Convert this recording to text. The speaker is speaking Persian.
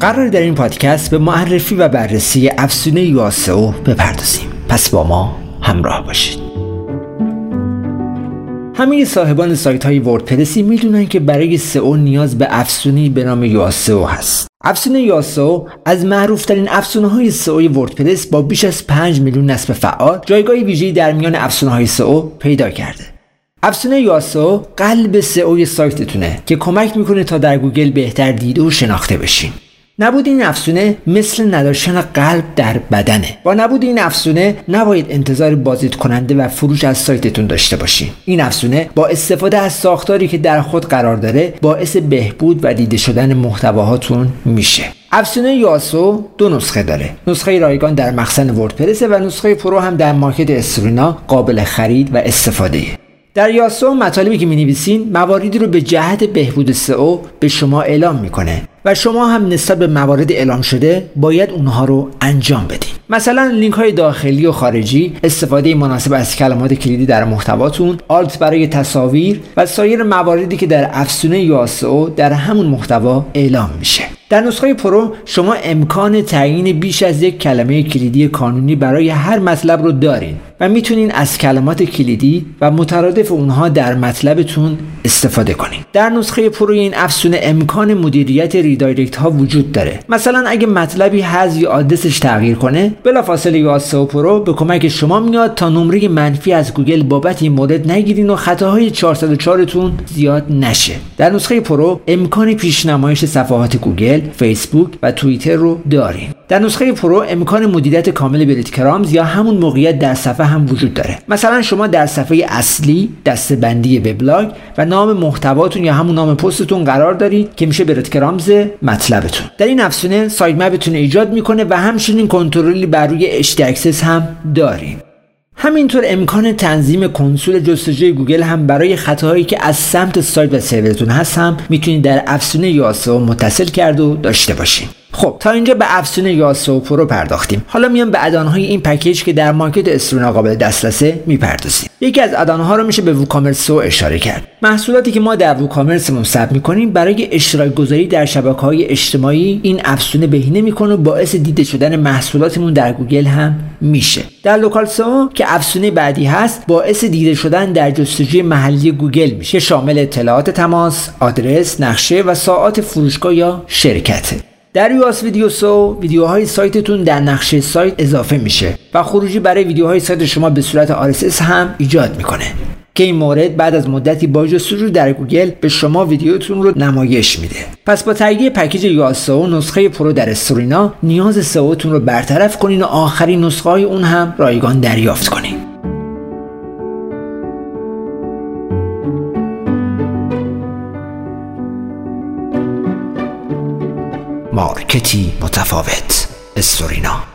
قرار در این پادکست به معرفی و بررسی افسونه یواسو بپردازیم. پس با ما همراه باشید. همه صاحبان سایت های وردپرسی می‌دونن که برای سئو نیاز به افسونی به نام یاسو هست. افسونه یاسو از معروفترین افسونه های سئو وردپرس با بیش از 5 میلیون نصب فعال جایگاهی ویژه‌ای در میان افسونه های سئو پیدا کرده. افسونه یاسو قلب سئو سایتتونه که کمک می‌کنه تا در گوگل بهتر دیده و شناخته بشین. نبود این افزونه مثل نداشتن قلب در بدنه. با نبود این افزونه نباید انتظار بازدید کننده و فروش از سایتتون داشته باشین. این افزونه با استفاده از ساختاری که در خود قرار داره باعث بهبود و دیده شدن محتواهاتون میشه. افزونه Yoast SEO دو نسخه داره. نسخه رایگان در مخزن وردپرسه و نسخه Pro هم در مارکت استرینا قابل خرید و استفاده در یاسو مطالبی که می نویسین مواردی رو به جهت بهبود سئو به شما اعلام می‌کنه و شما هم نسبت به موارد اعلام شده باید اونها رو انجام بدین. مثلا لینک های داخلی و خارجی استفاده مناسب از کلمات کلیدی در محتواتون alt برای تصاویر و سایر مواردی که در افزونه Yoast SEO در همون محتوا اعلام میشه. در نسخه Pro شما امکان تعیین بیش از یک کلمه کلیدی کانونی برای هر مطلب رو دارین و می‌تونین از کلمات کلیدی و مترادف اونها در مطلبتون استفاده کنین. در نسخه Pro این افزونه امکان مدیریت redirect ها وجود داره. مثلا اگه مطلبی حذف یا آدرسش تغییر کنه بلافاصله Yoast SEO Pro به کمک شما میاد تا نمره منفی از گوگل بابت این مورد نگیرین و خطاهای 404 تون زیاد نشه. در نسخه Pro امکان پیشنمایش صفحات گوگل فیسبوک و توییتر رو داریم. در نسخه Pro امکان مدیریت کامل breadcrumbs یا همون موقعیت در صفحه هم وجود داره. مثلا شما در صفحه اصلی دسته‌بندی وبلاگ و نام محتواتون یا همون نام پستتون قرار دارید که میشه breadcrumbs مطلبتون. در این افزونه sitemap تون ایجاد می‌کنه و همچنین کنترلی بر روی access هم داریم. همینطور امکان تنظیم کنسول جستجوی گوگل هم برای خطاهایی که از سمت سایت و سرورتون هست هم می‌تونید در افزونه یاسو متصل کرد و داشته باشید خب تا اینجا به افزونه Yoast SEO Pro پرداختیم. حالا میام به add-on های این پکیج که در مارکت استرونا قابل دسترسه می‌پردازیم. یکی از add-on ها رو میشه به WooCommerce اشاره کرد. محصولاتی که ما در WooCommerce مون ثبت می‌کنیم برای اشتراک گذاری در شبکه های اجتماعی این افزونه بهینه می‌کنه و باعث دیده شدن محصولاتمون در گوگل هم میشه. در Local SEO که افزونه بعدی هست باعث دیده شدن در جستجوی محلی گوگل میشه شامل اطلاعات تماس آدرس نقشه و ساعات فروشگاه یا شرکته. در Yoast Video SEO ویدیوهای سایتتون در نقشه سایت اضافه میشه و خروجی برای ویدیوهای سایت شما به صورت RSS هم ایجاد می‌کنه که این مورد بعد از مدتی با جستجو در گوگل به شما ویدیوتون رو نمایش میده. پس با تهیه پکیج یاسو نسخه Pro در استورینا نیاز سئوتون رو برطرف کنین و آخرین نسخه های اون هم رایگان دریافت کنین. مارکتی متفاوت. استورینا.